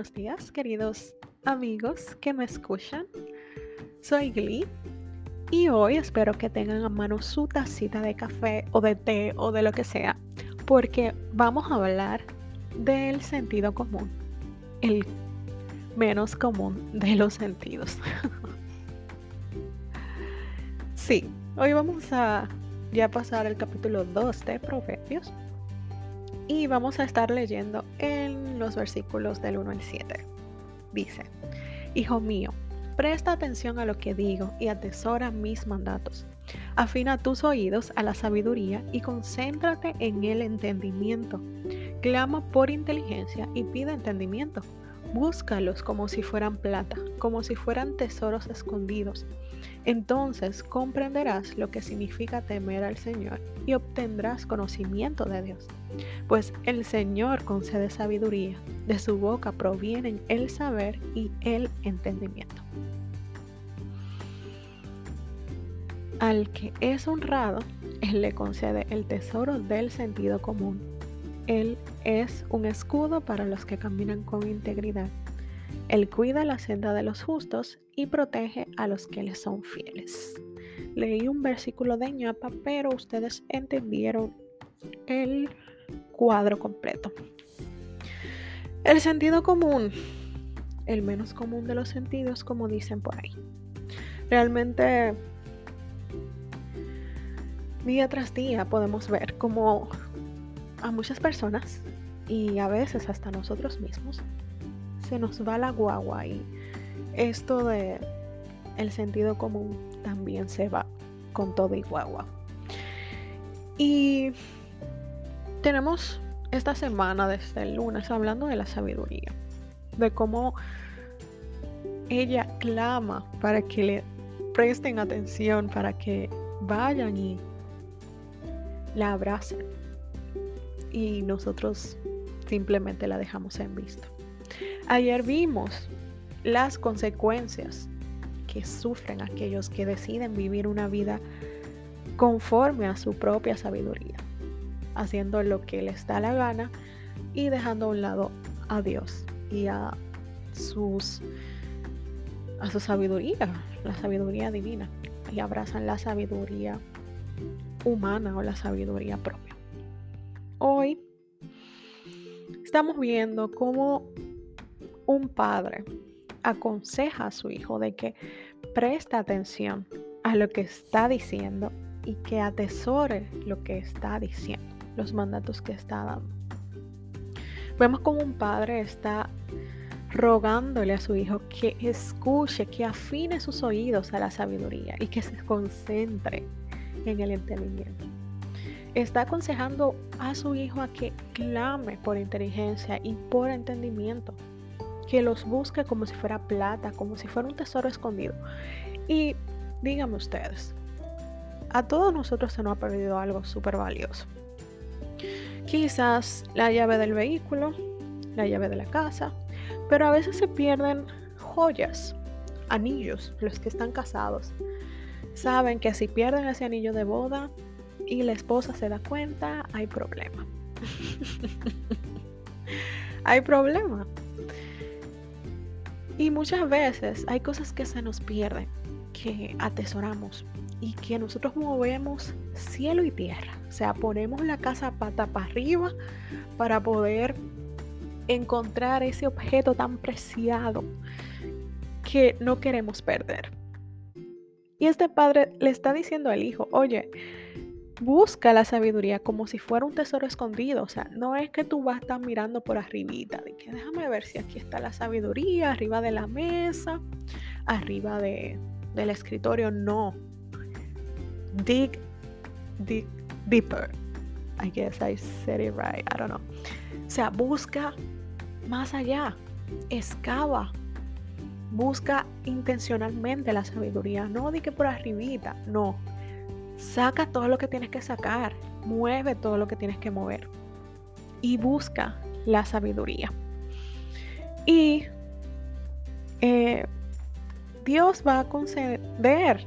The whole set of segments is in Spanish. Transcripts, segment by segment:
buenos días, queridos amigos que me escuchan. Soy Glee y hoy espero que tengan a mano su tacita de café o de té o de lo que sea, porque vamos a hablar del sentido común, el menos común de los sentidos. sí, hoy vamos a ya pasar el capítulo 2 de Proverbios y vamos a estar leyendo en los versículos del 1 al 7. Dice, Hijo mío, presta atención a lo que digo y atesora mis mandatos. Afina tus oídos a la sabiduría y concéntrate en el entendimiento. Clama por inteligencia y pide entendimiento. Búscalos como si fueran plata, como si fueran tesoros escondidos. Entonces comprenderás lo que significa temer al Señor y obtendrás conocimiento de Dios. Pues el Señor concede sabiduría, de su boca provienen el saber y el entendimiento. Al que es honrado, Él le concede el tesoro del sentido común él es un escudo para los que caminan con integridad. Él cuida la senda de los justos y protege a los que le son fieles. Leí un versículo de ñapa, pero ustedes entendieron el cuadro completo. El sentido común, el menos común de los sentidos, como dicen por ahí. Realmente, día tras día podemos ver cómo a muchas personas y a veces hasta nosotros mismos se nos va la guagua y esto de el sentido común también se va con todo y guagua. Y tenemos esta semana desde el lunes hablando de la sabiduría, de cómo ella clama para que le presten atención, para que vayan y la abracen y nosotros simplemente la dejamos en visto. Ayer vimos las consecuencias que sufren aquellos que deciden vivir una vida conforme a su propia sabiduría, haciendo lo que les da la gana y dejando a un lado a Dios y a sus a su sabiduría, la sabiduría divina, y abrazan la sabiduría humana o la sabiduría propia. Hoy estamos viendo cómo un padre aconseja a su hijo de que preste atención a lo que está diciendo y que atesore lo que está diciendo, los mandatos que está dando. Vemos como un padre está rogándole a su hijo que escuche, que afine sus oídos a la sabiduría y que se concentre en el entendimiento está aconsejando a su hijo a que clame por inteligencia y por entendimiento, que los busque como si fuera plata, como si fuera un tesoro escondido. Y díganme ustedes, a todos nosotros se nos ha perdido algo súper valioso. Quizás la llave del vehículo, la llave de la casa, pero a veces se pierden joyas, anillos, los que están casados. Saben que si pierden ese anillo de boda, y la esposa se da cuenta, hay problema. hay problema. Y muchas veces hay cosas que se nos pierden, que atesoramos y que nosotros movemos cielo y tierra. O sea, ponemos la casa pata para arriba para poder encontrar ese objeto tan preciado que no queremos perder. Y este padre le está diciendo al hijo, oye, busca la sabiduría como si fuera un tesoro escondido. O sea, no es que tú vas a estar mirando por arribita, de que déjame ver si aquí está la sabiduría, arriba de la mesa, arriba de, del escritorio. No. Dig, dig deeper. I guess I said it right. I don't know. O sea, busca más allá. Excava. Busca intencionalmente la sabiduría. No di que por arribita. No Saca todo lo que tienes que sacar, mueve todo lo que tienes que mover y busca la sabiduría. Y eh, Dios va a conceder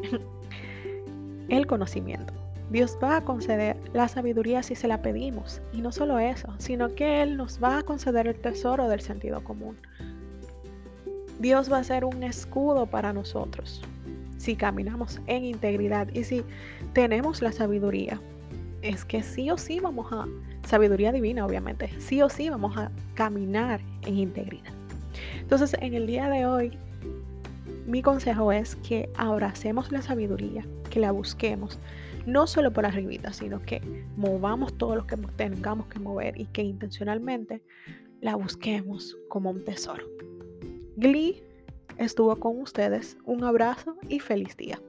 el conocimiento. Dios va a conceder la sabiduría si se la pedimos. Y no solo eso, sino que Él nos va a conceder el tesoro del sentido común. Dios va a ser un escudo para nosotros si caminamos en integridad y si tenemos la sabiduría. Es que sí o sí vamos a, sabiduría divina obviamente, sí o sí vamos a caminar en integridad. Entonces en el día de hoy, mi consejo es que abracemos la sabiduría, que la busquemos, no solo por arribita, sino que movamos todo lo que tengamos que mover y que intencionalmente la busquemos como un tesoro. Glee estuvo con ustedes. Un abrazo y feliz día.